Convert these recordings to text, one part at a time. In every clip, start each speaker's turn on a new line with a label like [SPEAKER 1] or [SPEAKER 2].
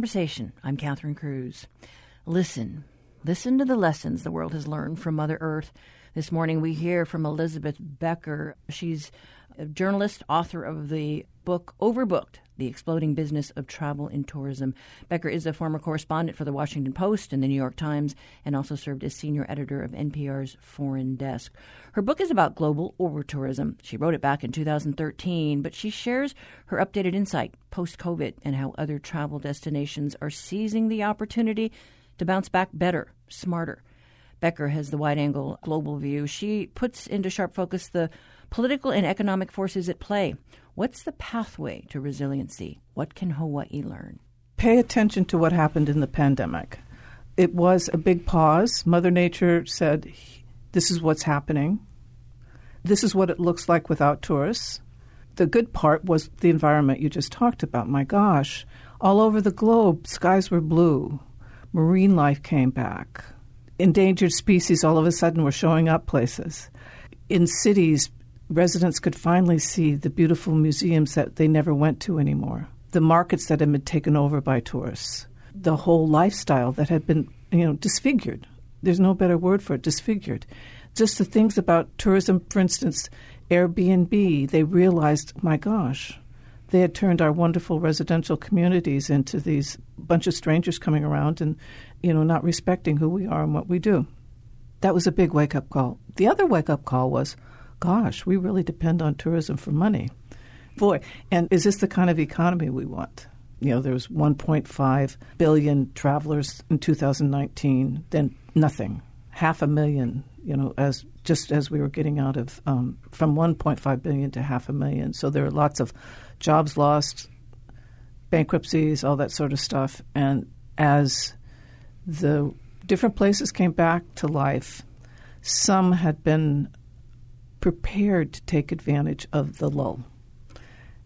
[SPEAKER 1] Conversation. I'm Catherine Cruz. Listen, listen to the lessons the world has learned from Mother Earth. This morning we hear from Elizabeth Becker. She's a journalist, author of the book Overbooked The Exploding Business of Travel and Tourism. Becker is a former correspondent for the Washington Post and the New York Times and also served as senior editor of NPR's Foreign Desk. Her book is about global over tourism. She wrote it back in 2013, but she shares her updated insight post COVID and how other travel destinations are seizing the opportunity to bounce back better, smarter. Becker has the wide angle global view. She puts into sharp focus the political and economic forces at play. What's the pathway to resiliency? What can Hawaii learn?
[SPEAKER 2] Pay attention to what happened in the pandemic. It was a big pause. Mother Nature said, This is what's happening. This is what it looks like without tourists. The good part was the environment you just talked about. My gosh, all over the globe, skies were blue. Marine life came back. Endangered species all of a sudden were showing up places. In cities, residents could finally see the beautiful museums that they never went to anymore, the markets that had been taken over by tourists, the whole lifestyle that had been, you know, disfigured. There's no better word for it, disfigured. Just the things about tourism, for instance, Airbnb, they realized, my gosh, they had turned our wonderful residential communities into these bunch of strangers coming around and, you know, not respecting who we are and what we do. That was a big wake up call. The other wake up call was, gosh, we really depend on tourism for money. Boy, and is this the kind of economy we want? You know, there was 1.5 billion travelers in 2019, then nothing, half a million. You know, as just as we were getting out of um, from 1.5 billion to half a million. So there are lots of jobs lost, bankruptcies, all that sort of stuff. And as the different places came back to life, some had been prepared to take advantage of the lull.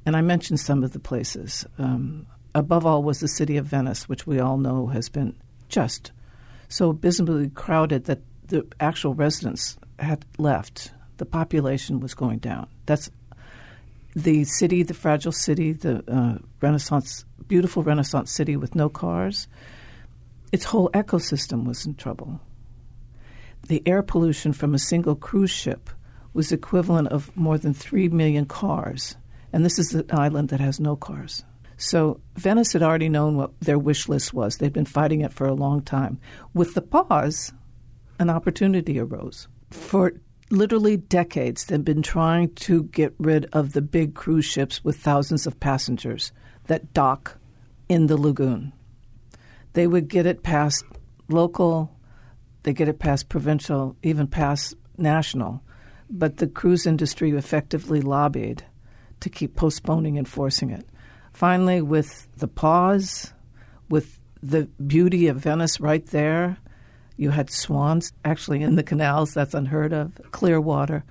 [SPEAKER 2] And I mentioned some of the places. Um, above all was the city of Venice, which we all know has been just so abysmally crowded that the actual residents had left. The population was going down. That's the city, the fragile city, the uh, Renaissance, beautiful Renaissance city with no cars. Its whole ecosystem was in trouble. The air pollution from a single cruise ship was equivalent of more than 3 million cars. And this is an island that has no cars. So Venice had already known what their wish list was. They'd been fighting it for a long time. With the pause, an opportunity arose. For literally decades, they'd been trying to get rid of the big cruise ships with thousands of passengers that dock in the lagoon. They would get it past local, they get it past provincial, even past national but the cruise industry effectively lobbied to keep postponing and forcing it. Finally, with the pause, with the beauty of Venice right there, you had swans actually in the canals, that's unheard of, clear water.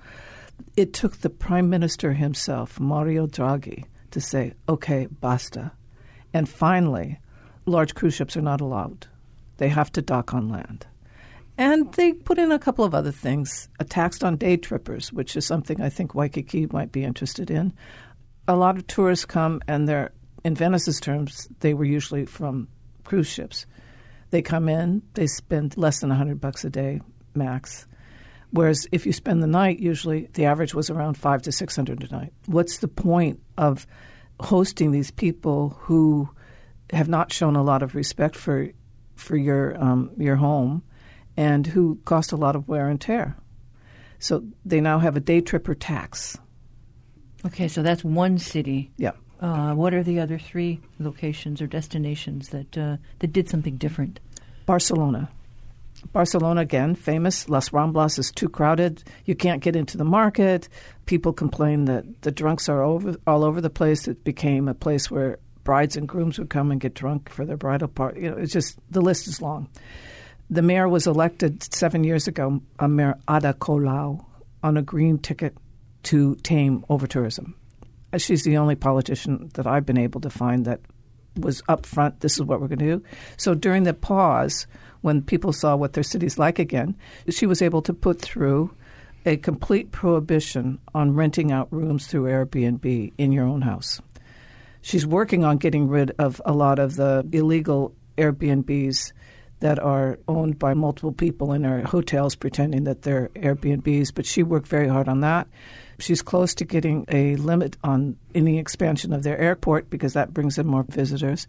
[SPEAKER 2] It took the prime minister himself, Mario Draghi, to say, okay, basta. And finally, large cruise ships are not allowed. They have to dock on land. And they put in a couple of other things a tax on day trippers, which is something I think Waikiki might be interested in. A lot of tourists come, and they're, in Venice's terms, they were usually from cruise ships. They come in, they spend less than 100 bucks a day max. Whereas if you spend the night, usually the average was around five to 600 a night. What's the point of hosting these people who have not shown a lot of respect for, for your, um, your home? And who cost a lot of wear and tear. So they now have a day tripper tax.
[SPEAKER 1] Okay, so that's one city.
[SPEAKER 2] Yeah.
[SPEAKER 1] Uh, what are the other three locations or destinations that uh, that did something different?
[SPEAKER 2] Barcelona. Barcelona again, famous. Las Ramblas is too crowded. You can't get into the market. People complain that the drunks are over all over the place. It became a place where brides and grooms would come and get drunk for their bridal party. You know, it's just the list is long. The mayor was elected seven years ago, a Mayor Ada Colau, on a green ticket to tame overtourism. Uh, she's the only politician that I've been able to find that was upfront. This is what we're going to do. So during the pause, when people saw what their city's like again, she was able to put through a complete prohibition on renting out rooms through Airbnb in your own house. She's working on getting rid of a lot of the illegal Airbnbs that are owned by multiple people in our hotels pretending that they're Airbnbs, but she worked very hard on that. She's close to getting a limit on any expansion of their airport because that brings in more visitors.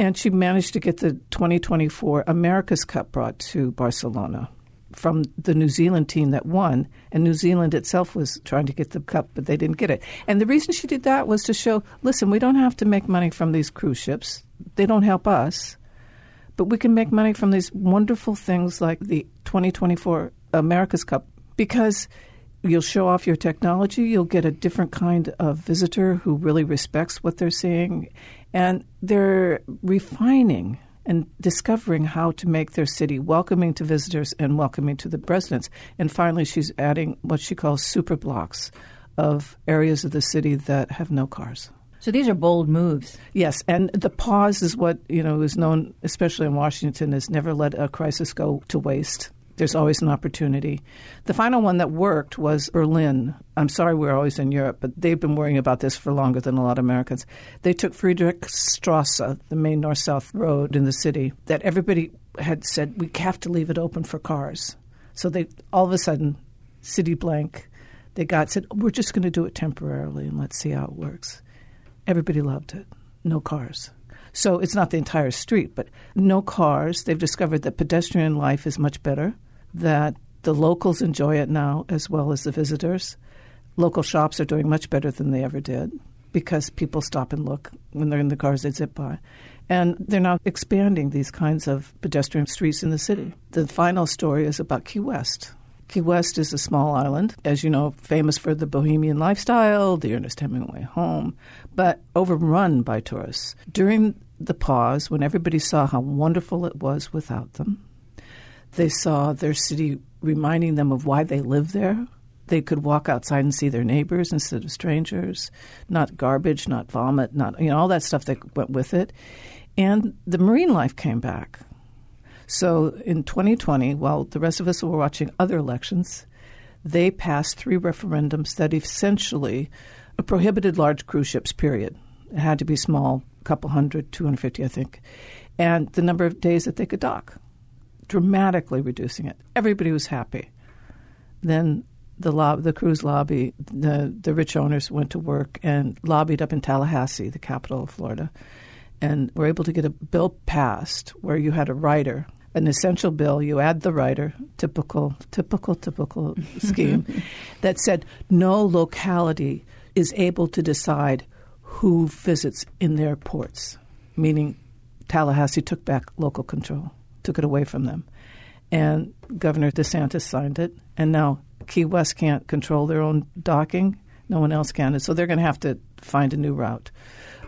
[SPEAKER 2] And she managed to get the 2024 America's Cup brought to Barcelona from the New Zealand team that won. And New Zealand itself was trying to get the cup, but they didn't get it. And the reason she did that was to show listen, we don't have to make money from these cruise ships, they don't help us. But we can make money from these wonderful things like the 2024 America's Cup because you'll show off your technology, you'll get a different kind of visitor who really respects what they're seeing, and they're refining and discovering how to make their city welcoming to visitors and welcoming to the residents. And finally, she's adding what she calls super blocks of areas of the city that have no cars.
[SPEAKER 1] So these are bold moves.
[SPEAKER 2] Yes, and the pause is what you know is known, especially in Washington, is never let a crisis go to waste. There's always an opportunity. The final one that worked was Berlin. I'm sorry we're always in Europe, but they've been worrying about this for longer than a lot of Americans. They took Friedrichstrasse, the main north south road in the city, that everybody had said we have to leave it open for cars. So they all of a sudden, city blank, they got said, we're just going to do it temporarily and let's see how it works. Everybody loved it. No cars. So it's not the entire street, but no cars. They've discovered that pedestrian life is much better that the locals enjoy it now as well as the visitors. Local shops are doing much better than they ever did because people stop and look when they're in the cars they zip by. And they're now expanding these kinds of pedestrian streets in the city. The final story is about Key West. Key West is a small island, as you know, famous for the bohemian lifestyle, the Ernest Hemingway home, but overrun by tourists. During the pause, when everybody saw how wonderful it was without them, they saw their city reminding them of why they live there. They could walk outside and see their neighbors instead of strangers, not garbage, not vomit, not you know all that stuff that went with it. And the marine life came back. So in 2020, while the rest of us were watching other elections, they passed three referendums that essentially prohibited large cruise ships, period. It had to be small, a couple hundred, 250, I think, and the number of days that they could dock dramatically reducing it. Everybody was happy. Then the lob- the cruise lobby, the the rich owners went to work and lobbied up in Tallahassee, the capital of Florida, and were able to get a bill passed where you had a rider, an essential bill. You add the rider, typical, typical, typical mm-hmm. scheme, that said no locality is able to decide who visits in their ports, meaning Tallahassee took back local control took it away from them. And Governor DeSantis signed it, and now Key West can't control their own docking. No one else can. And so they're going to have to find a new route.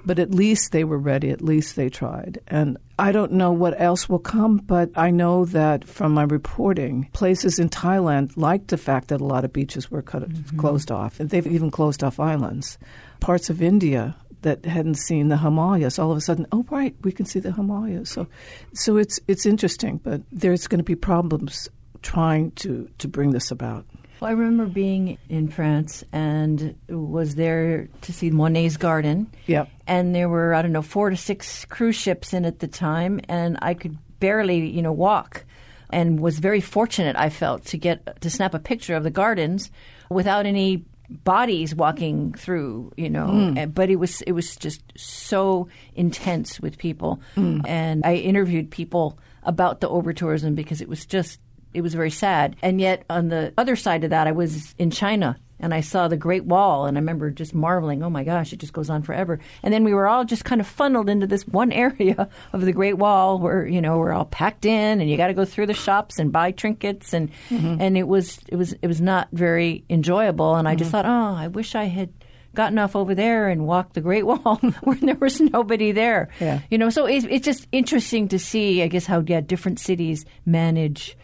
[SPEAKER 2] But at least they were ready. At least they tried. And I don't know what else will come, but I know that from my reporting, places in Thailand liked the fact that a lot of beaches were cut, mm-hmm. closed off. And they've even closed off islands. Parts of India that hadn't seen the Himalayas, all of a sudden, oh right, we can see the Himalayas. So, so it's it's interesting, but there's going to be problems trying to to bring this about.
[SPEAKER 1] Well, I remember being in France and was there to see Monet's garden.
[SPEAKER 2] Yep.
[SPEAKER 1] And there were I don't know four to six cruise ships in at the time, and I could barely you know walk, and was very fortunate I felt to get to snap a picture of the gardens without any bodies walking through, you know. Mm. But it was it was just so intense with people, mm. and I interviewed people about the overtourism because it was just it was very sad. And yet on the other side of that, I was in China and I saw the Great Wall, and I remember just marveling, oh my gosh, it just goes on forever. And then we were all just kind of funneled into this one area of the Great Wall where you know we're all packed in, and you got to go through the shops and buy trinkets, and mm-hmm. and it was it was it was not very enjoyable. And I just mm-hmm. thought, oh, I wish I had gotten off over there and walked the Great Wall when there was nobody there.
[SPEAKER 2] Yeah.
[SPEAKER 1] You know, so it's, it's just interesting to see, I guess, how yeah, different cities manage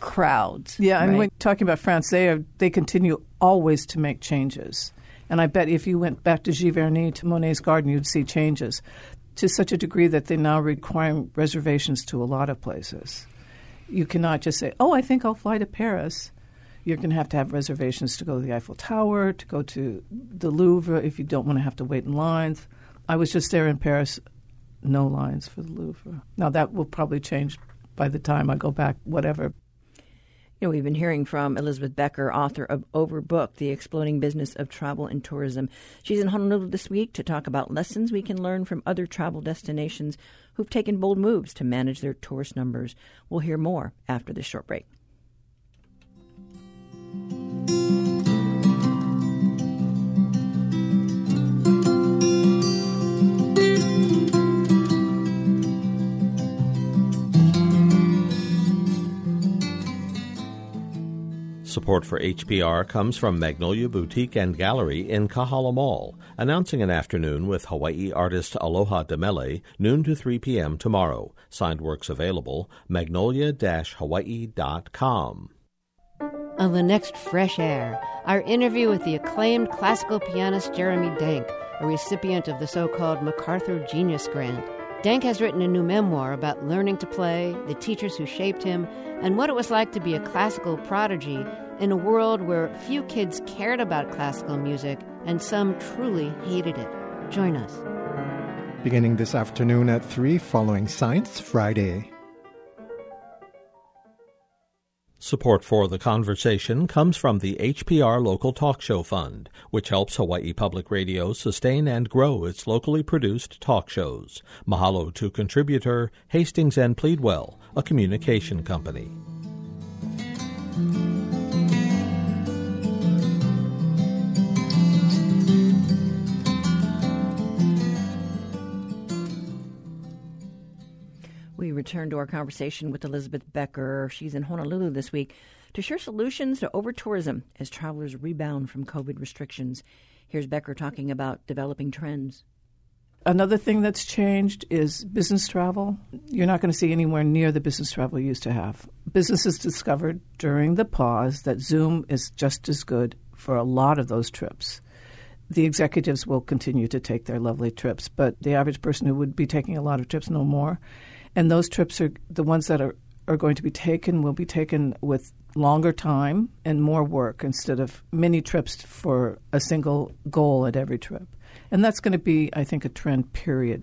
[SPEAKER 1] crowds.
[SPEAKER 2] Yeah,
[SPEAKER 1] and
[SPEAKER 2] right? when talking about France, they are, they continue always to make changes. And I bet if you went back to Giverny to Monet's Garden, you'd see changes to such a degree that they now require reservations to a lot of places. You cannot just say, "Oh, I think I'll fly to Paris." You're going to have to have reservations to go to the Eiffel Tower, to go to the Louvre if you don't want to have to wait in lines. I was just there in Paris, no lines for the Louvre. Now, that will probably change by the time I go back, whatever.
[SPEAKER 1] You know, we've been hearing from Elizabeth Becker, author of Overbooked, The Exploding Business of Travel and Tourism. She's in Honolulu this week to talk about lessons we can learn from other travel destinations who've taken bold moves to manage their tourist numbers. We'll hear more after this short break.
[SPEAKER 3] Support for HPR comes from Magnolia Boutique and Gallery in Kahala Mall, announcing an afternoon with Hawaii artist Aloha Demele, noon to 3 p.m. tomorrow. Signed works available, magnolia-hawaii.com.
[SPEAKER 4] On the next Fresh Air, our interview with the acclaimed classical pianist Jeremy Denk, a recipient of the so called MacArthur Genius Grant. Denk has written a new memoir about learning to play, the teachers who shaped him, and what it was like to be a classical prodigy in a world where few kids cared about classical music and some truly hated it. Join us.
[SPEAKER 5] Beginning this afternoon at 3 following Science Friday.
[SPEAKER 3] Support for the conversation comes from the HPR Local Talk Show Fund, which helps Hawaii Public Radio sustain and grow its locally produced talk shows. Mahalo to contributor Hastings and Pleasants, a communication company.
[SPEAKER 1] Return to our conversation with Elizabeth Becker. She's in Honolulu this week to share solutions to over tourism as travelers rebound from COVID restrictions. Here's Becker talking about developing trends.
[SPEAKER 2] Another thing that's changed is business travel. You're not going to see anywhere near the business travel you used to have. Businesses discovered during the pause that Zoom is just as good for a lot of those trips. The executives will continue to take their lovely trips, but the average person who would be taking a lot of trips no more. And those trips are the ones that are, are going to be taken will be taken with longer time and more work instead of many trips for a single goal at every trip. And that's going to be, I think, a trend period.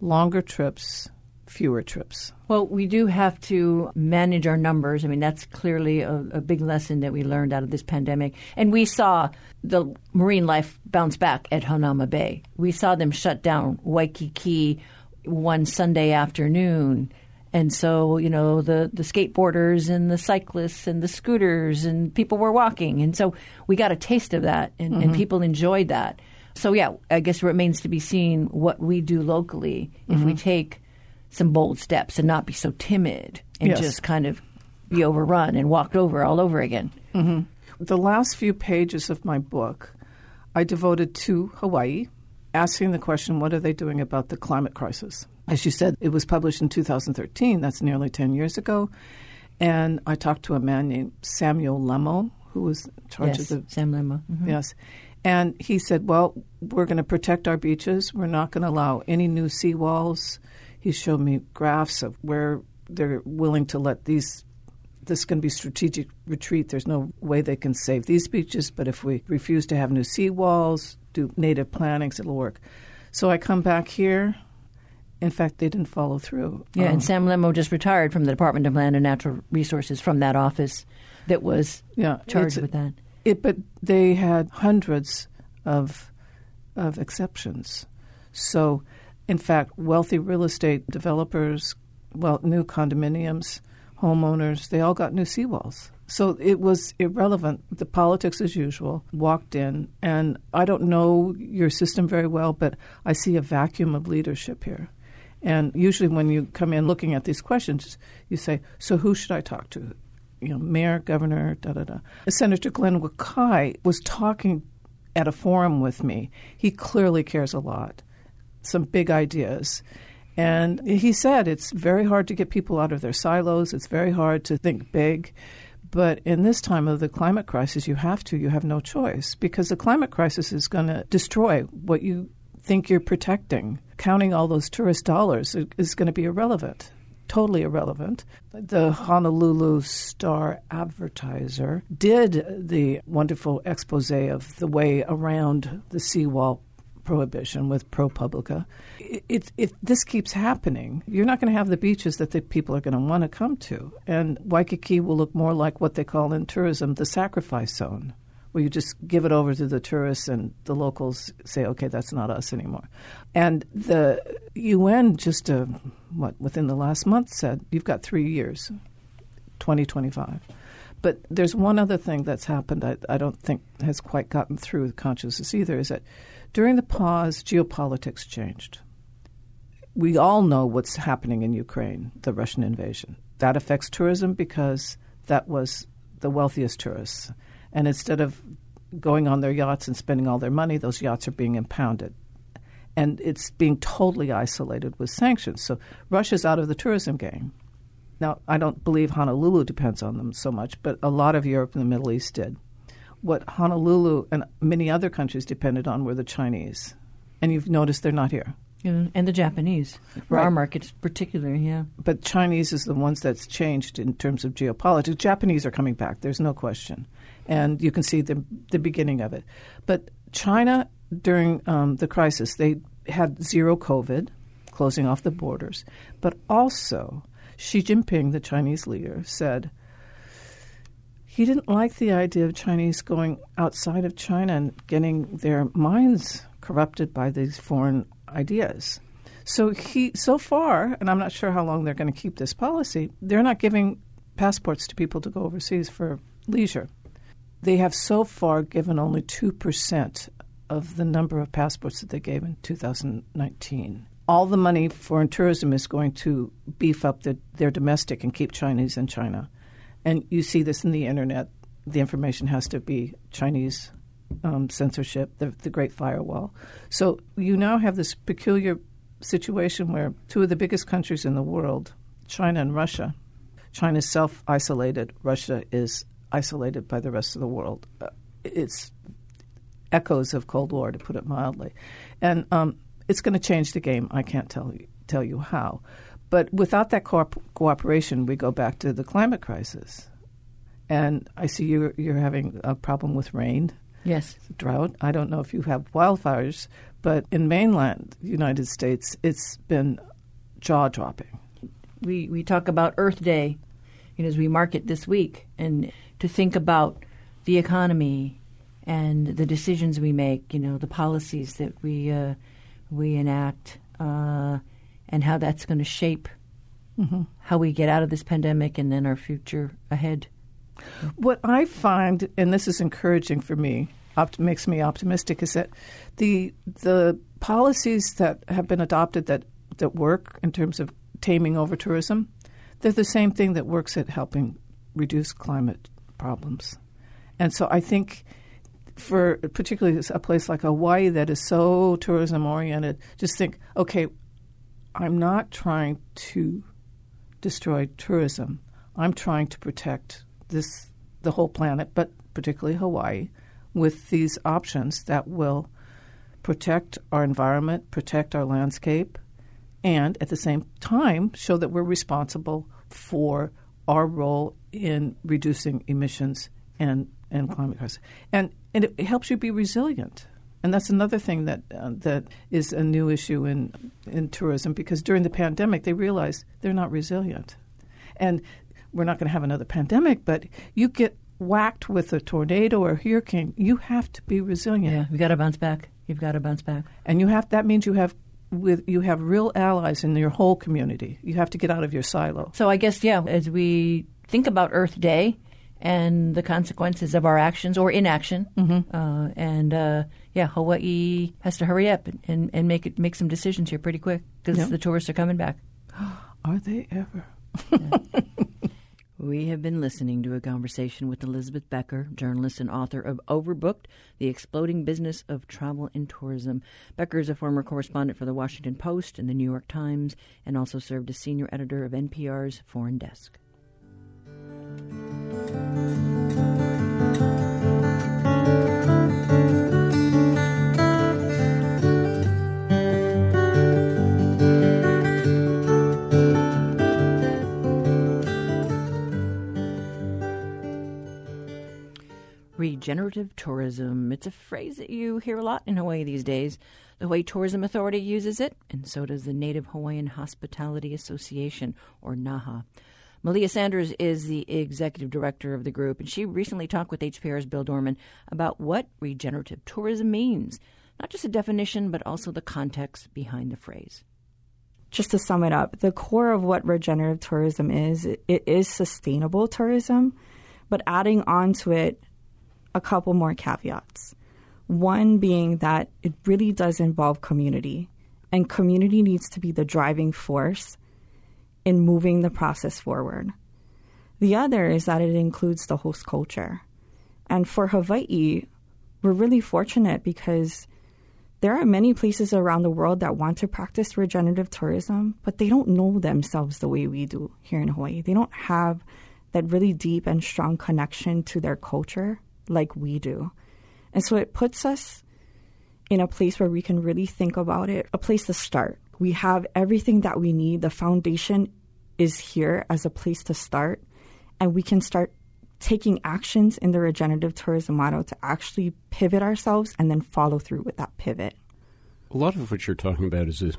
[SPEAKER 2] Longer trips, fewer trips.
[SPEAKER 1] Well, we do have to manage our numbers. I mean, that's clearly a, a, big lesson that we learned out of this pandemic. And we saw the marine life bounce back at Hanauma Bay. We saw them shut down Waikiki one Sunday afternoon. And so, you know, the, the skateboarders and the cyclists and the scooters and people were walking. And so we got a taste of that and, mm-hmm. and people enjoyed that. So, yeah, I guess it remains to be seen what we do locally if mm-hmm. we take some bold steps and not be so timid and
[SPEAKER 2] yes.
[SPEAKER 1] just kind of be overrun and walked over all over again.
[SPEAKER 2] Mm-hmm. The last few pages of my book I devoted to Hawaii, asking the question what are they doing about the climate crisis? As you said, it was published in 2013, that's nearly 10 years ago. And I talked to a man named Samuel Lemmo, who was in charge
[SPEAKER 1] yes,
[SPEAKER 2] of the.
[SPEAKER 1] Sam Lemmo. Mm-hmm.
[SPEAKER 2] Yes. And he said, Well, we're going to protect our beaches. We're not going to allow any new seawalls. He showed me graphs of where they're willing to let these. This is going to be strategic retreat. There's no way they can save these beaches, but if we refuse to have new seawalls, do native plantings, it'll work. So I come back here. In fact, they didn't follow through.
[SPEAKER 1] Yeah,
[SPEAKER 2] um,
[SPEAKER 1] and Sam Lemmo just retired from the Department of Land and Natural Resources from that office that was
[SPEAKER 2] yeah,
[SPEAKER 1] charged with that.
[SPEAKER 2] It, but they had hundreds of of exceptions. So, in fact, wealthy real estate developers, well, new condominiums, homeowners, they all got new seawalls. So it was irrelevant. The politics, as usual, walked in, and I don't know your system very well, but I see a vacuum of leadership here. And usually, when you come in looking at these questions, you say, "So who should I talk to?" You know, mayor, governor, da da da. Senator Glenn Wakai was talking at a forum with me. He clearly cares a lot, some big ideas. And he said it's very hard to get people out of their silos. It's very hard to think big. But in this time of the climate crisis, you have to. You have no choice because the climate crisis is going to destroy what you think you're protecting. Counting all those tourist dollars is going to be irrelevant, totally irrelevant. The Honolulu Star Advertiser did the wonderful expose of the way around the seawall prohibition with ProPublica. It, if this keeps happening, you're not going to have the beaches that the people are going to want to come to. And Waikiki will look more like what they call in tourism the sacrifice zone, where you just give it over to the tourists and the locals say, okay, that's not us anymore. And the UN just, uh, what, within the last month said, you've got three years, 2025. But there's one other thing that's happened I, I don't think has quite gotten through consciousness either is that during the pause, geopolitics changed. We all know what's happening in Ukraine, the Russian invasion. That affects tourism because that was the wealthiest tourists. And instead of going on their yachts and spending all their money, those yachts are being impounded. And it's being totally isolated with sanctions. So Russia's out of the tourism game. Now, I don't believe Honolulu depends on them so much, but a lot of Europe and the Middle East did. What Honolulu and many other countries depended on were the Chinese. And you've noticed they're not here.
[SPEAKER 1] And the Japanese, for
[SPEAKER 2] Right.
[SPEAKER 1] our markets particular, yeah.
[SPEAKER 2] But Chinese is the ones that's changed in terms of geopolitics. Japanese are coming back, there's no question. And you can see the, the beginning of it. But China, during um, the crisis, they had zero COVID, closing off the borders. But also, Xi Jinping, the Chinese leader, said he didn't like the idea of Chinese going outside of China and getting their minds corrupted by these foreign ideas. So he, so far, and I'm not sure how long they're going to keep this policy. They're not giving passports to people to go overseas for leisure. They have so far given only two percent of the number of passports that they gave in 2019. All the money for tourism is going to beef up the, their domestic and keep Chinese in China. And you see this in the internet. The information has to be Chinese um, censorship, the, the Great Firewall. So you now have this peculiar situation where two of the biggest countries in the world, China and Russia, China's self isolated, Russia is isolated by the rest of the world. Uh, it's echoes of Cold War, to put it mildly. And um, it's going to change the game. I can't tell you, tell you how. But without that co- cooperation, we go back to the climate crisis. And I see you're, you're having a problem with rain,
[SPEAKER 1] Yes.
[SPEAKER 2] drought. I don't know if you have wildfires, but in mainland United States, it's been jaw dropping.
[SPEAKER 1] we, we talk about Earth Day, you know, as we mark it this week, and to think about the economy and the decisions we make, you know, the policies that we uh, we enact, uh, and how that's going to shape how we get out of this pandemic and then our future ahead.
[SPEAKER 2] What I find, and this is encouraging for me, opt- makes me optimistic, is that the the policies that have been adopted that that work in terms of taming over tourism, they're the same thing that works at helping reduce climate problems. And so I think for particularly a place like Hawaii that is so tourism oriented, just think, okay, I'm not trying to destroy tourism. I'm trying to protect this the whole planet, but particularly Hawaii, with these options that will protect our environment, protect our landscape, and at the same time show that we're responsible for our role in reducing emissions and, and climate crisis. And, and it helps you be resilient. And that's another thing that uh, that is a new issue in in tourism because during the pandemic they realized they're not resilient, and we're not going to have another pandemic. But you get whacked with a tornado or a hurricane, you have to be resilient,
[SPEAKER 1] Yeah, we got to bounce back. You've got to bounce back.
[SPEAKER 2] and you have that means you have with you have real allies in your whole community. You have to get out of your silo.
[SPEAKER 1] So I guess yeah, as we think about Earth Day and the consequences of our actions or inaction, uh, and uh, yeah, Hawaii has to hurry up and, and, and make it make some decisions here pretty quick because
[SPEAKER 2] Yeah.
[SPEAKER 1] the tourists are coming back.
[SPEAKER 2] Are they ever?
[SPEAKER 1] We have been listening to a conversation with Elizabeth Becker, journalist and author of Overbooked The Exploding Business of Travel and Tourism. Becker is a former correspondent for the Washington Post and the New York Times and also served as senior editor of NPR's Foreign Desk. Regenerative tourism. It's a phrase that you hear a lot in Hawaii these days. The Hawaii Tourism Authority uses it, and so does the Native Hawaiian Hospitality Association, or NaHHA. Malia Sanders is the executive director of the group, and she recently talked with HPR's Bill Dorman about what regenerative tourism means. Not just a definition, but also the context behind the phrase.
[SPEAKER 6] Just to sum it up, the core of what regenerative tourism is, it is sustainable tourism, but adding on to it a couple more caveats. One being that it really does involve community, and community needs to be the driving force in moving the process forward. The other is that it includes the host culture. And for Hawaii, we're really fortunate because there are many places around the world that want to practice regenerative tourism, but they don't know themselves the way we do here in Hawaii. They don't have that really deep and strong connection to their culture like we do. And so it puts us in a place where we can really think about it, a place to start. We have everything that we need. The foundation is here as a place to start, and we can start taking actions in the regenerative tourism model to actually pivot ourselves and then follow through with that pivot.
[SPEAKER 7] A lot of what you're talking about is a,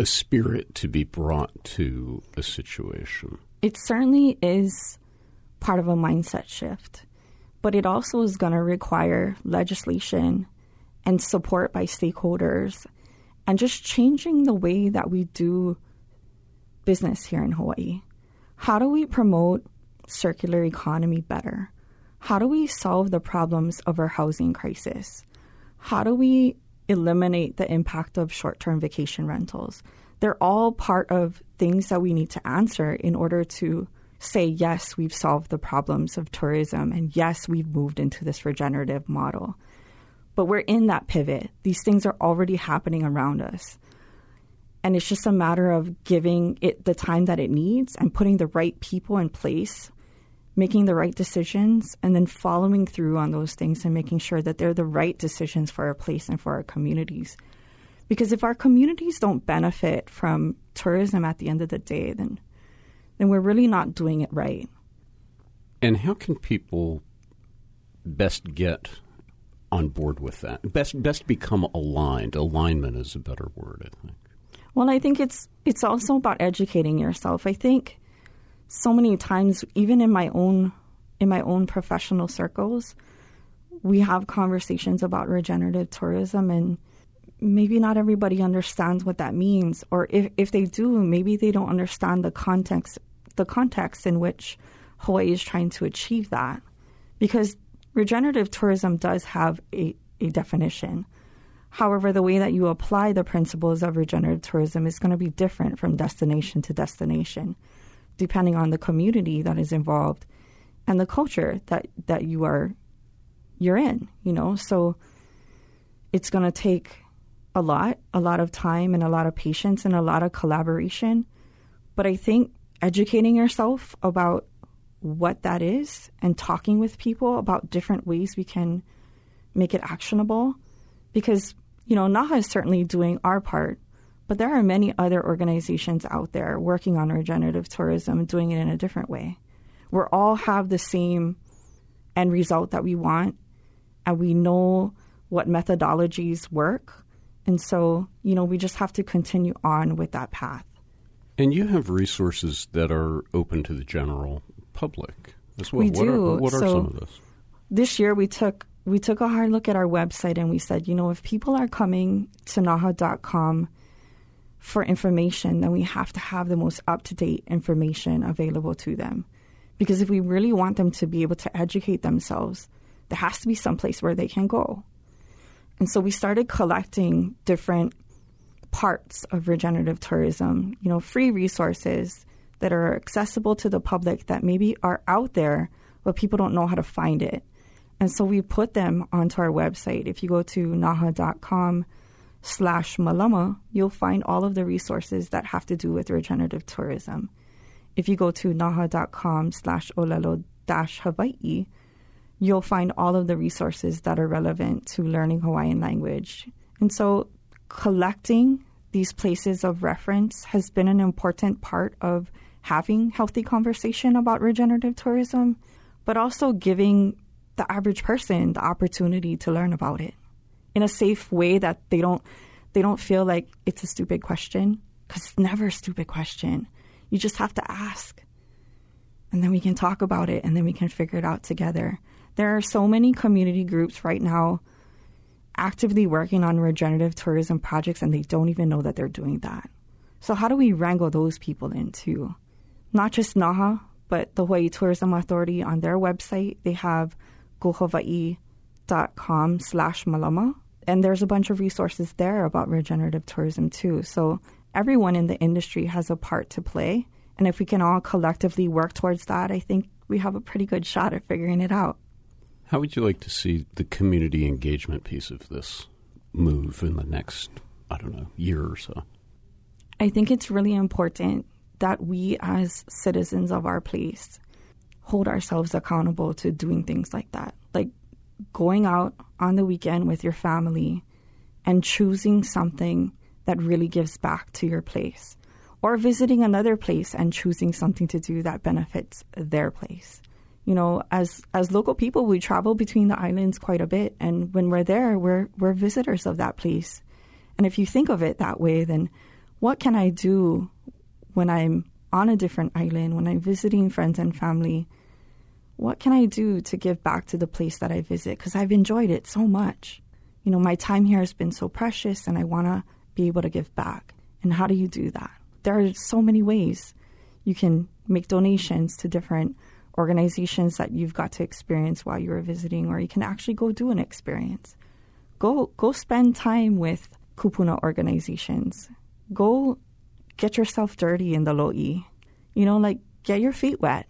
[SPEAKER 7] a spirit to be brought to a situation.
[SPEAKER 6] It certainly is part of a mindset shift but it also is going to require legislation and support by stakeholders and just changing the way that we do business here in Hawaii. How do we promote circular economy better? How do we solve the problems of our housing crisis? How do we eliminate the impact of short term vacation rentals? They're all part of things that we need to answer in order to say, yes, we've solved the problems of tourism, and yes, we've moved into this regenerative model. But we're in that pivot. These things are already happening around us. And it's just a matter of giving it the time that it needs and putting the right people in place, making the right decisions, and then following through on those things and making sure that they're the right decisions for our place and for our communities. Because if our communities don't benefit from tourism at the end of the day, then then we're really not doing it right.
[SPEAKER 7] And how can people best get on board with that? Best best become aligned. Alignment is a better word, I think.
[SPEAKER 6] Well, I think it's it's also about educating yourself. I think so many times even in my own in my own professional circles, we have conversations about regenerative tourism and maybe not everybody understands what that means or if, if they do maybe they don't understand the context the context in which hawaii is trying to achieve that. Because regenerative tourism does have a, a definition. However the way that you apply the principles of regenerative tourism is going to be different from destination to destination depending on the community that is involved and the culture that, that you are you're in you know? So it's going to take a lot, a lot of time and a lot of patience and a lot of collaboration. But I think educating yourself about what that is and talking with people about different ways we can make it actionable because you know NaHHA is certainly doing our part but there are many other organizations out there working on regenerative tourism doing it in a different way we all have the same end result that we want and we know what methodologies work and so, you know, we just have to continue on with that path.
[SPEAKER 7] And you have resources that are open to the general public as well.
[SPEAKER 6] We
[SPEAKER 7] what
[SPEAKER 6] do.
[SPEAKER 7] Are, what are
[SPEAKER 6] so
[SPEAKER 7] some of those?
[SPEAKER 6] This year we took we took a hard look at our website and we said, you know, if people are coming to nahha.com for information, then we have to have the most up to date information available to them. Because if we really want them to be able to educate themselves, there has to be some place where they can go. And so we started collecting different parts of regenerative tourism, you know, free resources that are accessible to the public that maybe are out there, but people don't know how to find it. And so we put them onto our website. If you go to nahha.com slash malama, you'll find all of the resources that have to do with regenerative tourism. If you go to nahha.com slash olelo dash Hawaii, you'll find all of the resources that are relevant to learning Hawaiian language. And so collecting these places of reference has been an important part of having healthy conversation about regenerative tourism, but also giving the average person the opportunity to learn about it in a safe way that they don't they don't feel like it's a stupid question because it's never a stupid question. You just have to ask. And then we can talk about it and then we can figure it out together. There are so many community groups right now actively working on regenerative tourism projects and they don't even know that they're doing that. So, how do we wrangle those people in too? Not just NaHHA, but the Hawaii Tourism Authority on their website, they have gohawaii.com slash malama. And there's a bunch of resources there about regenerative tourism too. So everyone in the industry has a part to play. And if we can all collectively work towards that, I think we have a pretty good shot at figuring it out.
[SPEAKER 7] How would you like to see the community engagement piece of this move in the next, I don't know, year or so?
[SPEAKER 6] I think it's really important that we, as citizens of our place, hold ourselves accountable to doing things like that. Like going out on the weekend with your family and choosing something that really gives back to your place, or visiting another place and choosing something to do that benefits their place. You know, as as local people, we travel between the islands quite a bit, and when we're there, we're we're visitors of that place. And if you think of it that way, then what can I do when I'm on a different island, when I'm visiting friends and family? What can I do to give back to the place that I visit? Because I've enjoyed it so much. You know, my time here has been so precious, and I want to be able to give back. And how do you do that? There are so many ways. You can make donations to different organizations that you've got to experience while you were visiting, or you can actually go do an experience. Go go spend time with kupuna organizations. Go get yourself dirty in the lo'i. You know, like get your feet wet.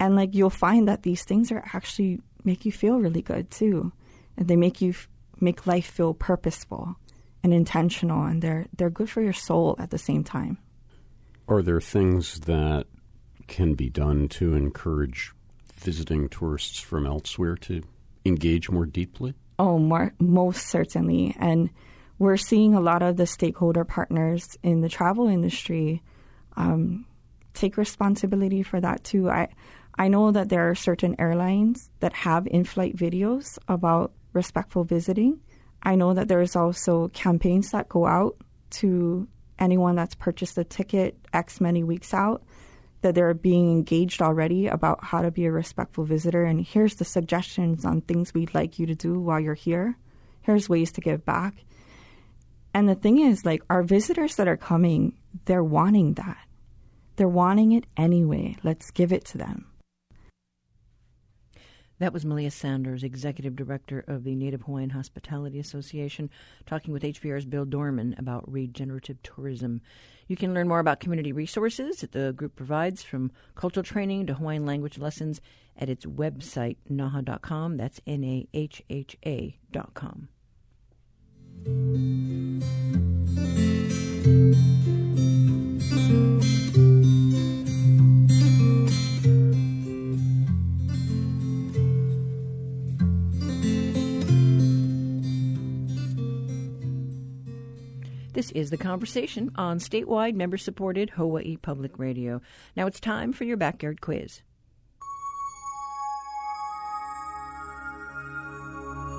[SPEAKER 6] And like you'll find that these things are actually make you feel really good too. And they make you f- make life feel purposeful and intentional and they're they're good for your soul at the same time.
[SPEAKER 7] Are there things that can be done to encourage visiting tourists from elsewhere to engage more deeply?
[SPEAKER 6] Oh, more, most certainly. And we're seeing a lot of the stakeholder partners in the travel industry um, take responsibility for that too. I I know that there are certain airlines that have in-flight videos about respectful visiting. I know that there's also campaigns that go out to anyone that's purchased a ticket X many weeks out that they're being engaged already about how to be a respectful visitor and here's the suggestions on things we'd like you to do while you're here. Here's ways to give back. And the thing is like our visitors that are coming, they're wanting that. They're wanting it anyway. Let's give it to them.
[SPEAKER 1] That was Malia Sanders, Executive Director of the Native Hawaiian Hospitality Association, talking with HPR's Bill Dorman about regenerative tourism. You can learn more about community resources that the group provides, from cultural training to Hawaiian language lessons, at its website, nahha.com. That's N A H H A.com. This is The Conversation on statewide member supported Hawaii Public Radio. Now it's time for your backyard quiz.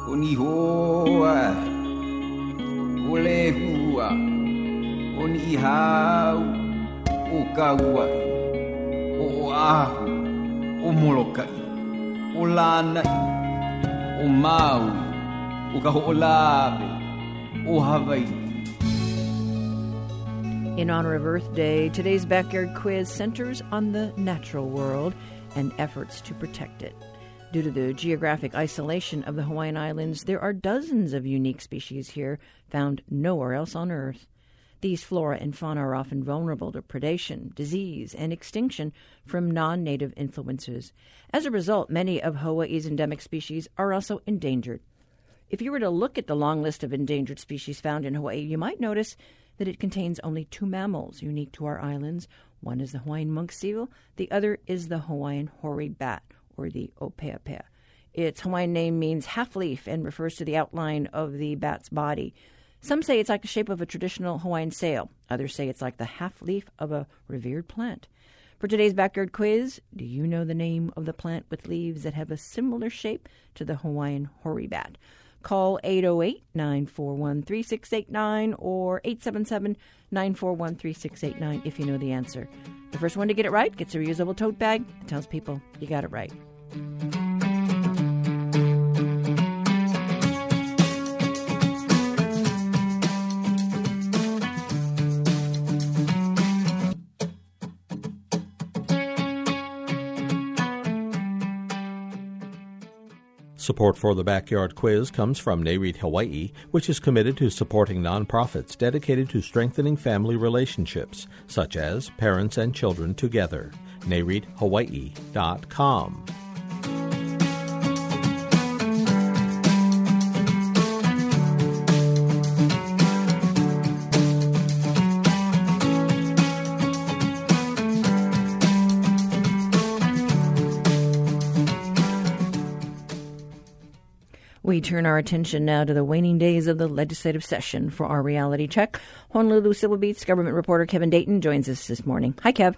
[SPEAKER 8] Oni hoa, ole hua, oni hau, o kaua, o ahu, o molokai,
[SPEAKER 1] In honor of Earth Day, today's backyard quiz centers on the natural world and efforts to protect it. Due to the geographic isolation of the Hawaiian Islands, there are dozens of unique species here found nowhere else on Earth. These flora and fauna are often vulnerable to predation, disease, and extinction from non native influences. As a result, many of Hawaii's endemic species are also endangered. If you were to look at the long list of endangered species found in Hawaii, you might notice that it contains only two mammals unique to our islands. One is the Hawaiian monk seal, the other is the Hawaiian hoary bat, or the opeapea. Its Hawaiian name means half leaf and refers to the outline of the bat's body. Some say it's like the shape of a traditional Hawaiian sail. Others say it's like the half leaf of a revered plant. For today's backyard quiz, do you know the name of the plant with leaves that have a similar shape to the Hawaiian hoary bat? Call 808 941 3689 or 877 941 3689 if you know the answer. The first one to get it right gets a reusable tote bag that tells people you got it right.
[SPEAKER 3] Support for the Backyard Quiz comes from NAREIT Hawaii, which is committed to supporting nonprofits dedicated to strengthening family relationships, such as Parents and Children Together. NAREITHawaii.com.
[SPEAKER 1] turn our attention now to the waning days of the legislative session for our reality check. Honolulu Civil Beat's government reporter Kevin Dayton joins us this morning. Hi, Kev.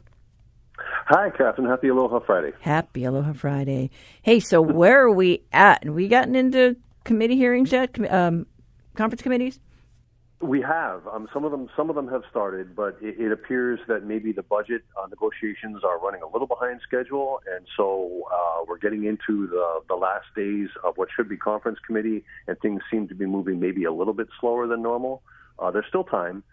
[SPEAKER 9] Hi, Catherine. Happy Aloha Friday.
[SPEAKER 1] Happy Aloha Friday. Hey, so where are we at? We gotten into committee hearings yet? Um, conference committees?
[SPEAKER 9] We have um, some of them. Some of them have started, but it, it appears that maybe the budget uh, negotiations are running a little behind schedule, and so uh, we're getting into the the last days of what should be conference committee, and things seem to be moving maybe a little bit slower than normal. Uh, there's still time,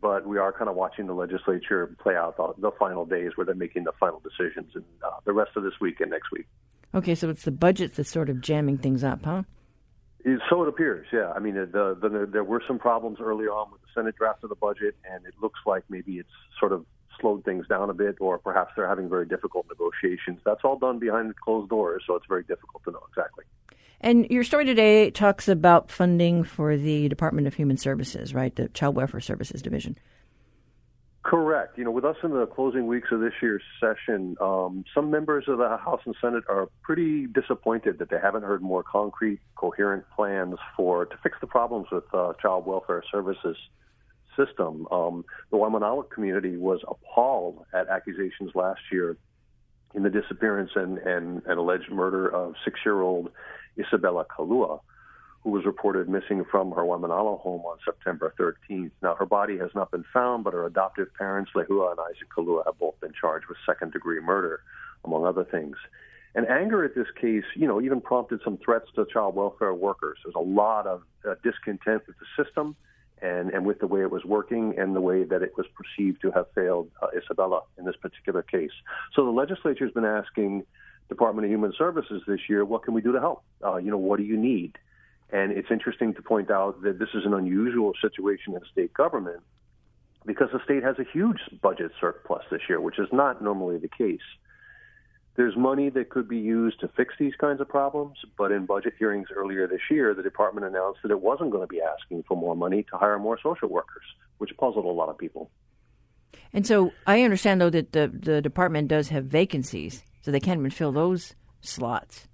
[SPEAKER 9] but we are kind of watching the legislature play out the, the final days where they're making the final decisions, and uh, the rest of this week and next week.
[SPEAKER 1] Okay, so it's the budget that's sort of jamming things up, huh?
[SPEAKER 9] So it appears, yeah. I mean, the, the, there were some problems early on with the Senate draft of the budget, and it looks like maybe it's sort of slowed things down a bit, or perhaps they're having very difficult negotiations. That's all done behind closed doors, so it's very difficult to know exactly.
[SPEAKER 1] And your story today talks about funding for the Department of Human Services, right? The Child Welfare Services Division.
[SPEAKER 9] Correct. You know, with us in the closing weeks of this year's session, um, some members of the House and Senate are pretty disappointed that they haven't heard more concrete, coherent plans for to fix the problems with uh, child welfare services system. Um, the Waimanalo community was appalled at accusations last year in the disappearance and, and, and alleged murder of six-year-old Isabella Kalua who was reported missing from her Waimanalo home on September 13th. Now, her body has not been found, but her adoptive parents, Lehua and Isaac Kalua, have both been charged with second degree murder, among other things. And anger at this case, you know, even prompted some threats to child welfare workers. There's a lot of uh, discontent with the system and, and with the way it was working and the way that it was perceived to have failed uh, Isabella in this particular case. So the legislature has been asking Department of Human Services this year, what can we do to help? Uh, you know, what do you need? And it's interesting to point out that this is an unusual situation in state government because the state has a huge budget surplus this year, which is not normally the case. There's money that could be used to fix these kinds of problems, but in budget hearings earlier this year, the department announced that it wasn't going to be asking for more money to hire more social workers, which puzzled a lot of people.
[SPEAKER 1] And so I understand, though, that the, the department does have vacancies, so they can't even fill those slots.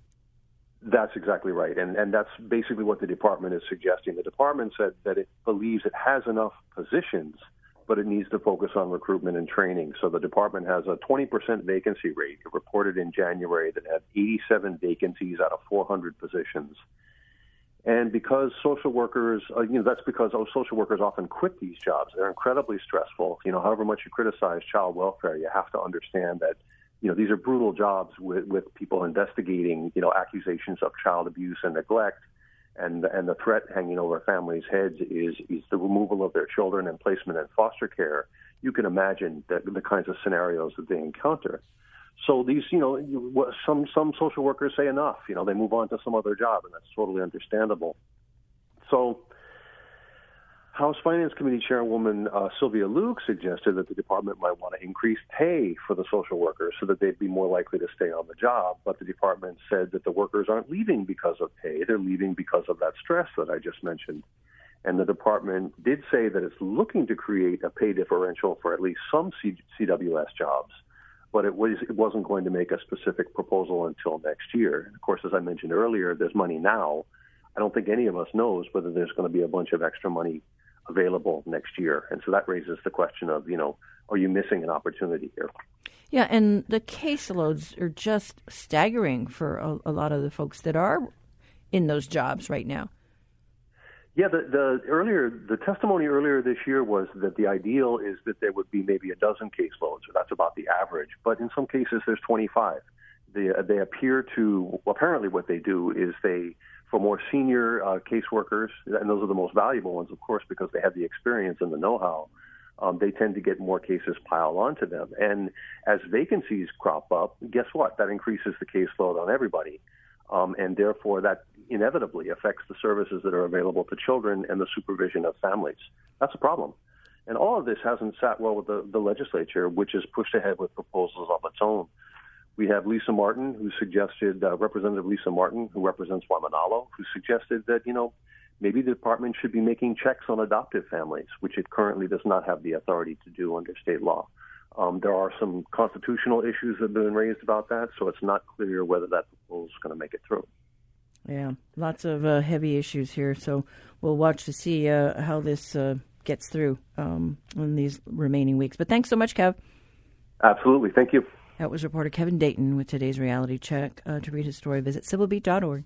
[SPEAKER 9] That's exactly right. And, and that's basically what the department is suggesting. The department said that it believes it has enough positions, but it needs to focus on recruitment and training. So the department has a 20% vacancy rate. It reported in January that it had 87 vacancies out of 400 positions. And because social workers, uh, you know, that's because oh, social workers often quit these jobs. They're incredibly stressful. You know, however much you criticize child welfare, you have to understand that you know, these are brutal jobs with, with people investigating, you know, accusations of child abuse and neglect. And, and the threat hanging over families' heads is, is the removal of their children and placement in foster care. You can imagine the, the kinds of scenarios that they encounter. So these, you know, some some social workers say enough. You know, they move on to some other job, and that's totally understandable. So House Finance Committee Chairwoman uh, Sylvia Luke suggested that the department might want to increase pay for the social workers so that they'd be more likely to stay on the job. But the department said that the workers aren't leaving because of pay, they're leaving because of that stress that I just mentioned. And the department did say that it's looking to create a pay differential for at least some C- CWS jobs, but it, was, it wasn't going to make a specific proposal until next year. And of course, as I mentioned earlier, there's money now. I don't think any of us knows whether there's going to be a bunch of extra money available next year. And so that raises the question of, you know, are you missing an opportunity here?
[SPEAKER 1] Yeah, and the caseloads are just staggering for a, a lot of the folks that are in those jobs right now.
[SPEAKER 9] Yeah, the, the earlier the testimony earlier this year was that the ideal is that there would be maybe a dozen caseloads, or that's about the average. But in some cases, there's 25. They they appear to well, apparently what they do is they for more senior uh, caseworkers, and those are the most valuable ones, of course, because they have the experience and the know-how. Um, they tend to get more cases piled onto them, and as vacancies crop up, guess what? That increases the caseload on everybody, um, and therefore that inevitably affects the services that are available to children and the supervision of families. That's a problem. And all of this hasn't sat well with the, the legislature, which has pushed ahead with proposals of its own. We have Lisa Martin, who suggested, uh, Representative Lisa Martin, who represents Waimanalo, who suggested that, you know, maybe the department should be making checks on adoptive families, which it currently does not have the authority to do under state law. Um, there are some constitutional issues that have been raised about that, so it's not clear whether that proposal is going to make it through.
[SPEAKER 1] Yeah, lots of uh, heavy issues here. So we'll watch to see uh, how this uh, gets through um, in these remaining weeks. But thanks so much, Kev.
[SPEAKER 9] Absolutely. Thank you.
[SPEAKER 1] That was reporter Kevin Dayton with today's reality check. Uh, to read his story, visit civilbeat.org.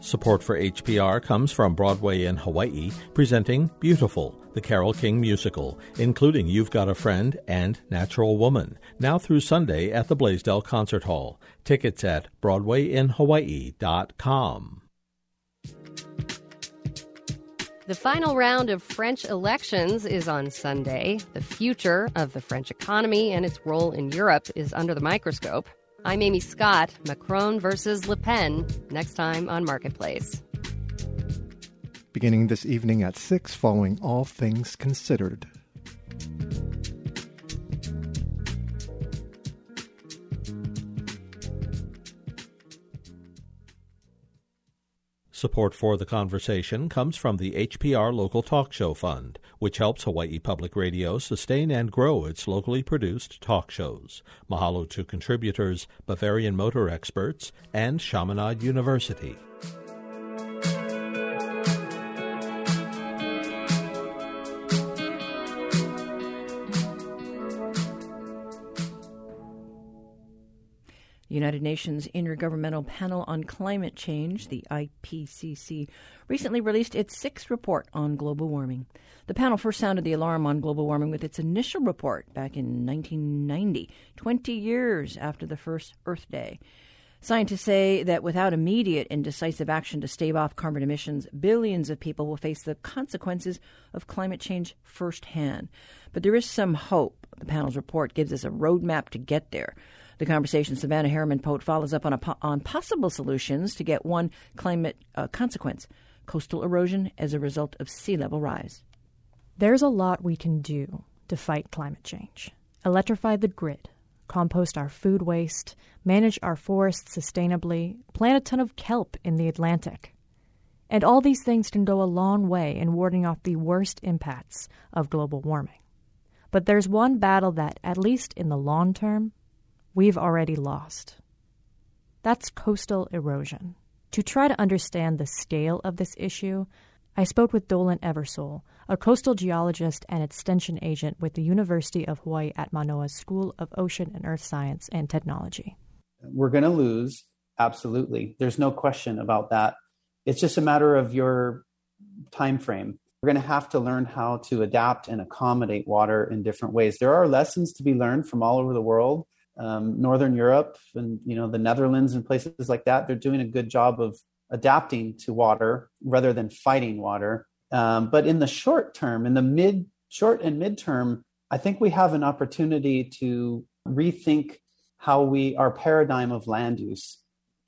[SPEAKER 3] Support for HPR comes from Broadway in Hawaii, presenting Beautiful, the Carole King musical, including You've Got a Friend and Natural Woman, now through Sunday at the Blaisdell Concert Hall. Tickets at BroadwayInHawaii.com.
[SPEAKER 10] The final round of French elections is on Sunday. The future of the French economy and its role in Europe is under the microscope. I'm Amy Scott. Macron versus Le Pen, next time on Marketplace.
[SPEAKER 5] Beginning this evening at 6 following All Things Considered.
[SPEAKER 3] Support for the conversation comes from the HPR Local Talk Show Fund, which helps Hawaii Public Radio sustain and grow its locally produced talk shows. Mahalo to contributors, Bavarian Motor Experts, and Chaminade University.
[SPEAKER 1] United Nations Intergovernmental Panel on Climate Change, the IPCC, recently released its sixth report on global warming. The panel first sounded the alarm on global warming with its initial report back in 1990, 20 years after the first Earth Day. Scientists say that without immediate and decisive action to stave off carbon emissions, billions of people will face the consequences of climate change firsthand. But there is some hope. The panel's report gives us a roadmap to get there. The conversation Savannah Harriman Pote follows up on, a, on possible solutions to get one climate uh, consequence coastal erosion as a result of sea level rise.
[SPEAKER 11] There's a lot we can do to fight climate change. Electrify the grid, compost our food waste, manage our forests sustainably, plant a ton of kelp in the Atlantic. And all these things can go a long way in warding off the worst impacts of global warming. But there's one battle that, at least in the long term, we've already lost. That's coastal erosion. To try to understand the scale of this issue, I spoke with Dolan Eversole, a coastal geologist and extension agent with the University of Hawaii at Manoa's School of Ocean and Earth Science and Technology.
[SPEAKER 12] We're going to lose, absolutely. There's no question about that. It's just a matter of your time frame. We're going to have to learn how to adapt and accommodate water in different ways. There are lessons to be learned from all over the world um, Northern Europe and you know the Netherlands and places like that. They're doing a good job of adapting to water rather than fighting water. Um, but in the short term, in the mid, short and midterm, I think we have an opportunity to rethink how we our paradigm of land use.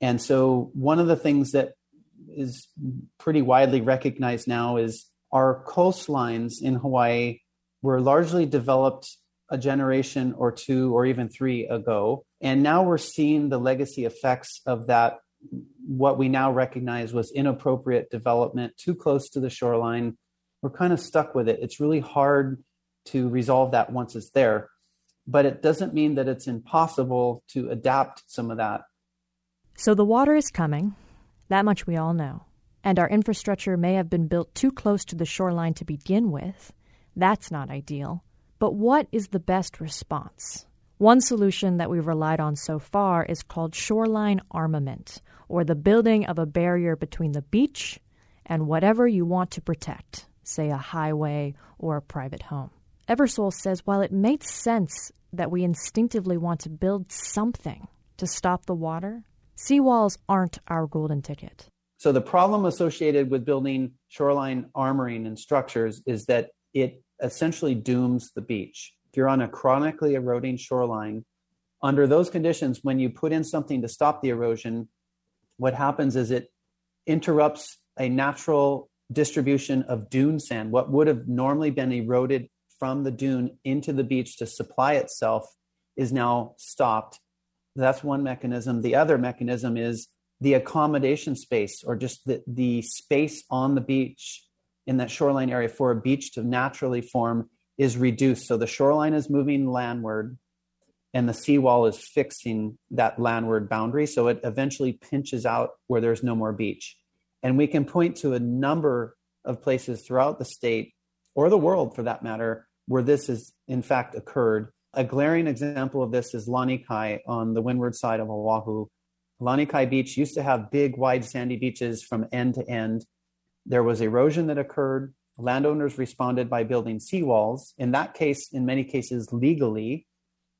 [SPEAKER 12] And so one of the things that is pretty widely recognized now is our coastlines in Hawaii were largely developed a generation or two or even three ago. And now we're seeing the legacy effects of that, what we now recognize was inappropriate development, too close to the shoreline. We're kind of stuck with it. It's really hard to resolve that once it's there. But it doesn't mean that it's impossible to adapt some of that.
[SPEAKER 11] So the water is coming, That much we all know. And our infrastructure may have been built too close to the shoreline to begin with. That's not ideal. But what is the best response? One solution that we've relied on so far is called shoreline armament, or the building of a barrier between the beach and whatever you want to protect, say a highway or a private home. Eversole says while it makes sense that we instinctively want to build something to stop the water, seawalls aren't our golden ticket.
[SPEAKER 12] So the problem associated with building shoreline armoring and structures is that it essentially dooms the beach. If you're on a chronically eroding shoreline, under those conditions, when you put in something to stop the erosion, what happens is it interrupts a natural distribution of dune sand. What would have normally been eroded from the dune into the beach to supply itself is now stopped. That's one mechanism. The other mechanism is the accommodation space or just the, the space on the beach in that shoreline area for a beach to naturally form is reduced. So the shoreline is moving landward and the seawall is fixing that landward boundary. So it eventually pinches out where there's no more beach. And we can point to a number of places throughout the state or the world for that matter where this has in fact occurred. A glaring example of this is Lanikai on the windward side of Oahu. Lanikai Beach used to have big, wide, sandy beaches from end to end. There was erosion that occurred. Landowners responded by building seawalls, in that case, in many cases, legally.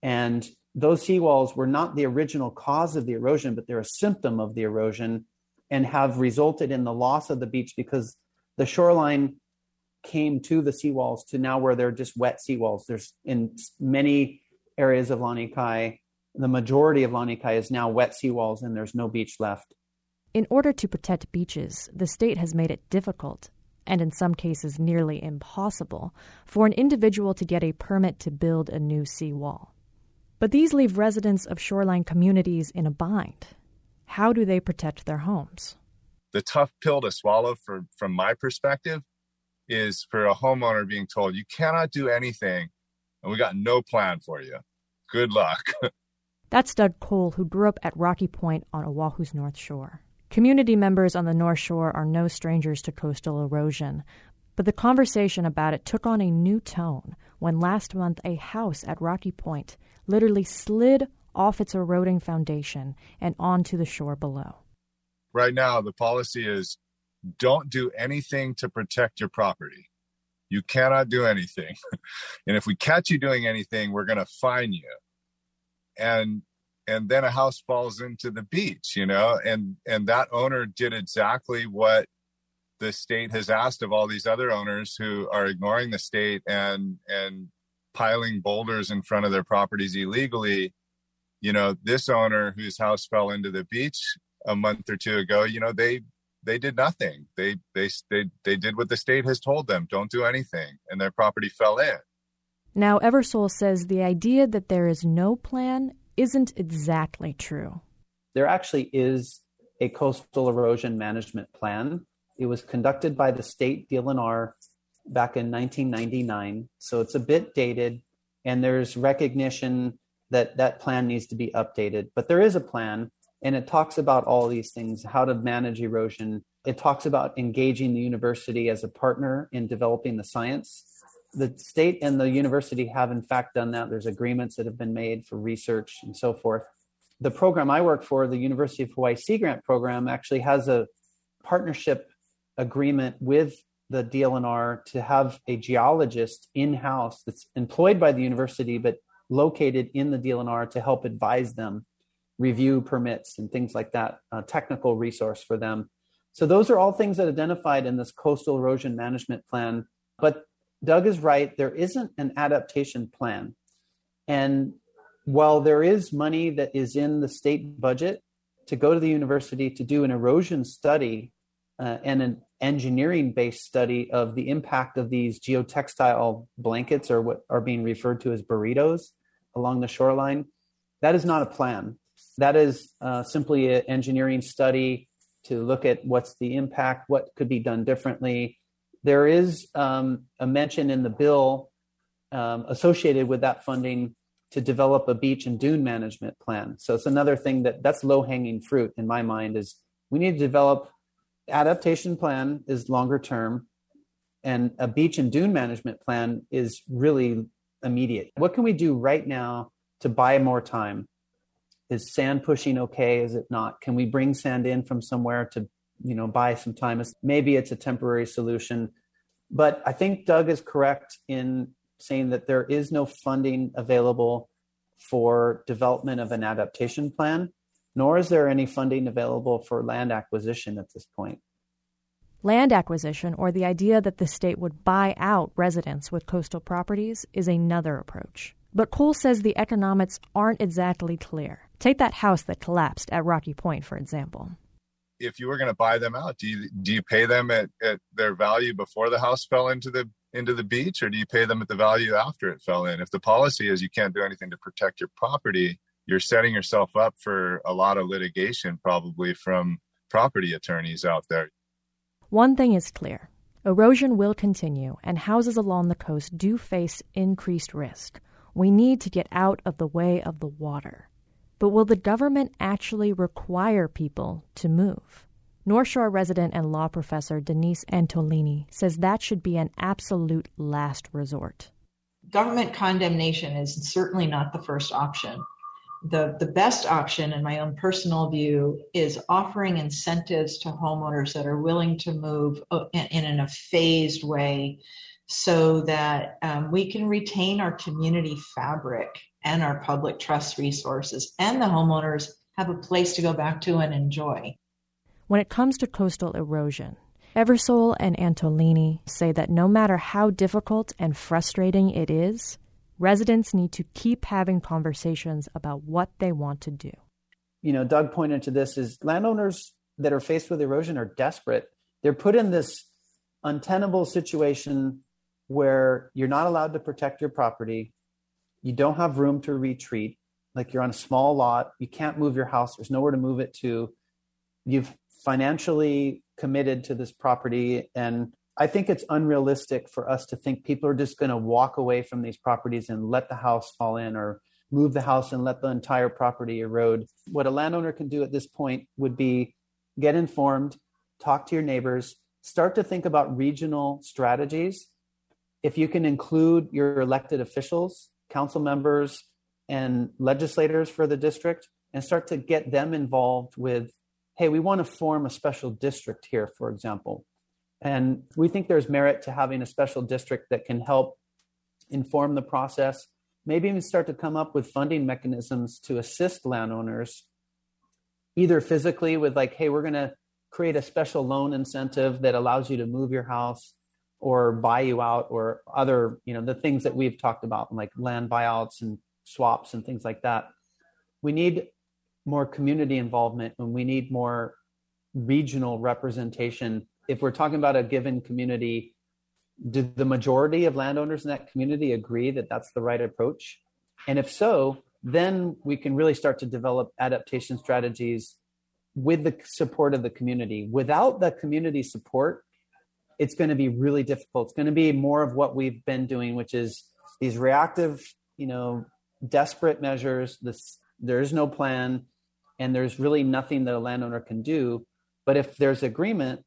[SPEAKER 12] And those seawalls were not the original cause of the erosion, but they're a symptom of the erosion and have resulted in the loss of the beach because the shoreline came to the seawalls to now where they're just wet seawalls. There's in many areas of Lanikai, the majority of Lanikai is now wet seawalls and there's no beach left.
[SPEAKER 11] In order to protect beaches, the state has made it difficult, and in some cases nearly impossible, for an individual to get a permit to build a new seawall. But these leave residents of shoreline communities in a bind. How do they protect their homes?
[SPEAKER 13] The tough pill to swallow for, from my perspective is for a homeowner being told, you cannot do anything and we got no plan for you. Good luck.
[SPEAKER 11] That's Doug Cole, who grew up at Rocky Point on Oahu's North Shore. Community members on the North Shore are no strangers to coastal erosion, but the conversation about it took on a new tone when last month a house at Rocky Point literally slid off its eroding foundation and onto the shore below.
[SPEAKER 13] Right now, the policy is don't do anything to protect your property. You cannot do anything. and if we catch you doing anything, we're going to fine you. And and then a house falls into the beach, you know, and and that owner did exactly what the state has asked of all these other owners who are ignoring the state and and piling boulders in front of their properties illegally. You know this owner whose house fell into the beach a month or two ago you know they they did nothing. They they they, they did what the state has told them don't do anything and their property fell in.
[SPEAKER 11] Now Eversole says the idea that there is no plan isn't exactly true
[SPEAKER 12] there actually is a coastal erosion management plan it was conducted by the state DLNR back in 1999, so it's a bit dated, and there's recognition that that plan needs to be updated. But there is a plan, and it talks about all these things how to manage erosion. It talks about engaging the university as a partner in developing the science. The state and the university have, in fact, done that. There's agreements that have been made for research and so forth. The program I work for, the University of Hawaii Sea Grant program, actually has a partnership agreement with the DLNR to have a geologist in house that's employed by the university but located in the DLNR to help advise them, review permits and things like that, a technical resource for them. So those are all things that identified in this coastal erosion management plan. But Doug is right, there isn't an adaptation plan. And while there is money that is in the state budget to go to the university to do an erosion study uh, and an engineering based study of the impact of these geotextile blankets or what are being referred to as burritos along the shoreline. That is not a plan. That is uh, simply an engineering study to look at what's the impact, what could be done differently. There is um, a mention in the bill um, associated with that funding to develop a beach and dune management plan. So it's another thing that that's low hanging fruit in my mind is We need to develop adaptation plan is longer term and a beach and dune management plan is really immediate. What can we do right now to buy more time? Is sand pushing okay? Is it not? Can we bring sand in from somewhere to, you know, buy some time? Maybe it's a temporary solution. But I think Doug is correct in saying that there is no funding available for development of an adaptation plan, nor is there any funding available for land acquisition at this point.
[SPEAKER 11] Land acquisition, or the idea that the state would buy out residents with coastal properties, is another approach. But Cole says the economics aren't exactly clear. Take that house that collapsed at Rocky Point, for example.
[SPEAKER 13] If you were going to buy them out, do you do you pay them at, at their value before the house fell into the into the beach, or do you pay them at the value after it fell in? If the policy is you can't do anything to protect your property, you're setting yourself up for a lot of litigation, probably from property attorneys out there.
[SPEAKER 11] One thing is clear erosion will continue, and houses along the coast do face increased risk. We need to get out of the way of the water. But will the government actually require people to move? North Shore resident and law professor Denise Antolini says that should be an absolute last resort.
[SPEAKER 14] Government condemnation is certainly not the first option the, the best option, in my own personal view, is offering incentives to homeowners that are willing to move uh, in, in a phased way so that um, we can retain our community fabric and our public trust resources, and the homeowners have a place to go back to and enjoy.
[SPEAKER 11] When it comes to coastal erosion, Eversole and Antolini say that no matter how difficult and frustrating it is, residents need to keep having conversations about what they want to do.
[SPEAKER 12] You know, Doug pointed to this is landowners that are faced with erosion are desperate. They're put in this untenable situation where you're not allowed to protect your property. You don't have room to retreat. Like you're on a small lot, you can't move your house, there's nowhere to move it to. You've financially committed to this property and I think it's unrealistic for us to think people are just going to walk away from these properties and let the house fall in or move the house and let the entire property erode. What a landowner can do at this point would be get informed, talk to your neighbors, start to think about regional strategies. If you can include your elected officials, council members, and legislators for the district, and start to get them involved with, hey, we want to form a special district here, for example. And we think there's merit to having a special district that can help inform the process, maybe even start to come up with funding mechanisms to assist landowners, either physically with, like, hey, we're going to create a special loan incentive that allows you to move your house or buy you out or other you know the things that we've talked about like land buyouts and swaps and things like that we need more community involvement and we need more regional representation if we're talking about a given community, do the majority of landowners in that community agree that that's the right approach? And if so, then we can really start to develop adaptation strategies with the support of the community. Without the community support, it's going to be really difficult. It's going to be more of what we've been doing, which is these reactive, you know, desperate measures. This there is no plan, and there's really nothing that a landowner can do. But if there's agreement,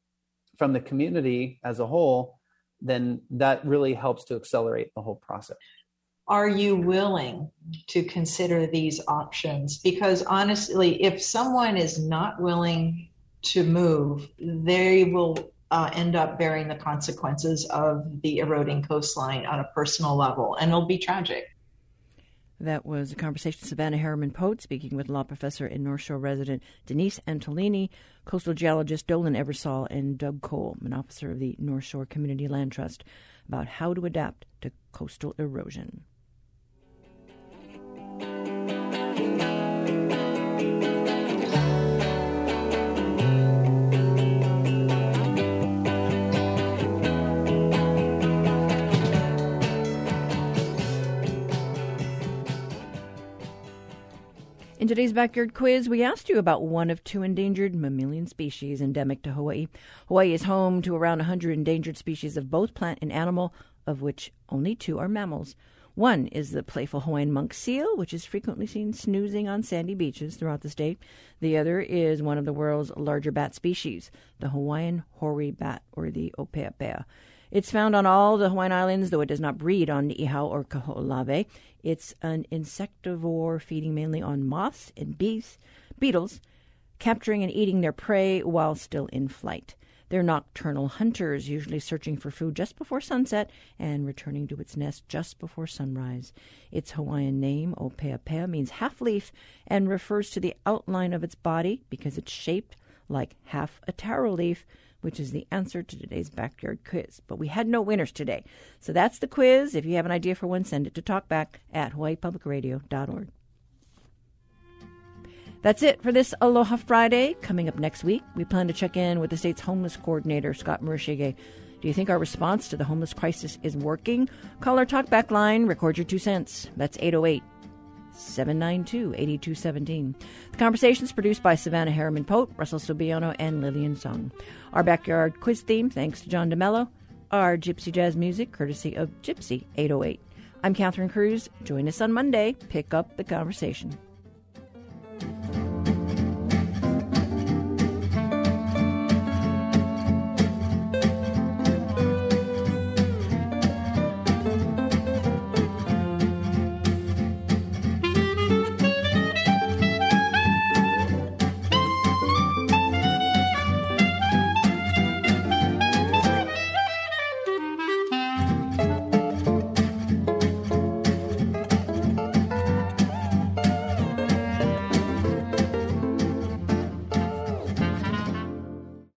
[SPEAKER 12] from the community as a whole, then that really helps to accelerate the whole process.
[SPEAKER 14] Are you willing to consider these options? Because honestly, if someone is not willing to move, they will uh, end up bearing the consequences of the eroding coastline on a personal level, and it'll be tragic.
[SPEAKER 1] That was a conversation Savannah Harriman Pote speaking with law professor and North Shore resident Denise Antolini, coastal geologist Dolan Eversole, and Doug Cole, an officer of the North Shore Community Land Trust, about how to adapt to coastal erosion. In today's backyard quiz, we asked you about one of two endangered mammalian species endemic to Hawaii. Hawaii is home to around 100 endangered species of both plant and animal, of which only two are mammals. One is the playful Hawaiian monk seal, which is frequently seen snoozing on sandy beaches throughout the state. The other is one of the world's larger bat species, the Hawaiian hoary bat, or the opeapea. It's found on all the Hawaiian Islands, though it does not breed on Niihau or Kaho'olawe. It's an insectivore feeding mainly on moths and bees, beetles, capturing and eating their prey while still in flight. They're nocturnal hunters, usually searching for food just before sunset and returning to its nest just before sunrise. Its Hawaiian name, Opeapea, means half leaf and refers to the outline of its body because it's shaped like half a taro leaf, which is the answer to today's backyard quiz. But we had no winners today. So that's the quiz. If you have an idea for one, send it to talkback at hawaiipublicradio.org. That's it for this Aloha Friday. Coming up next week, we plan to check in with the state's homeless coordinator, Scott Murashige. Do you think our response to the homeless crisis is working? Call our talkback line, record your two cents. That's 808 792 8217. The conversation is produced by Savannah Harriman Pote, Russell Subiono, and Lillian Sung. Our backyard quiz theme, thanks to John DeMello. Our gypsy jazz music, courtesy of Gypsy 808. I'm Catherine Cruz. Join us on Monday. Pick up the conversation.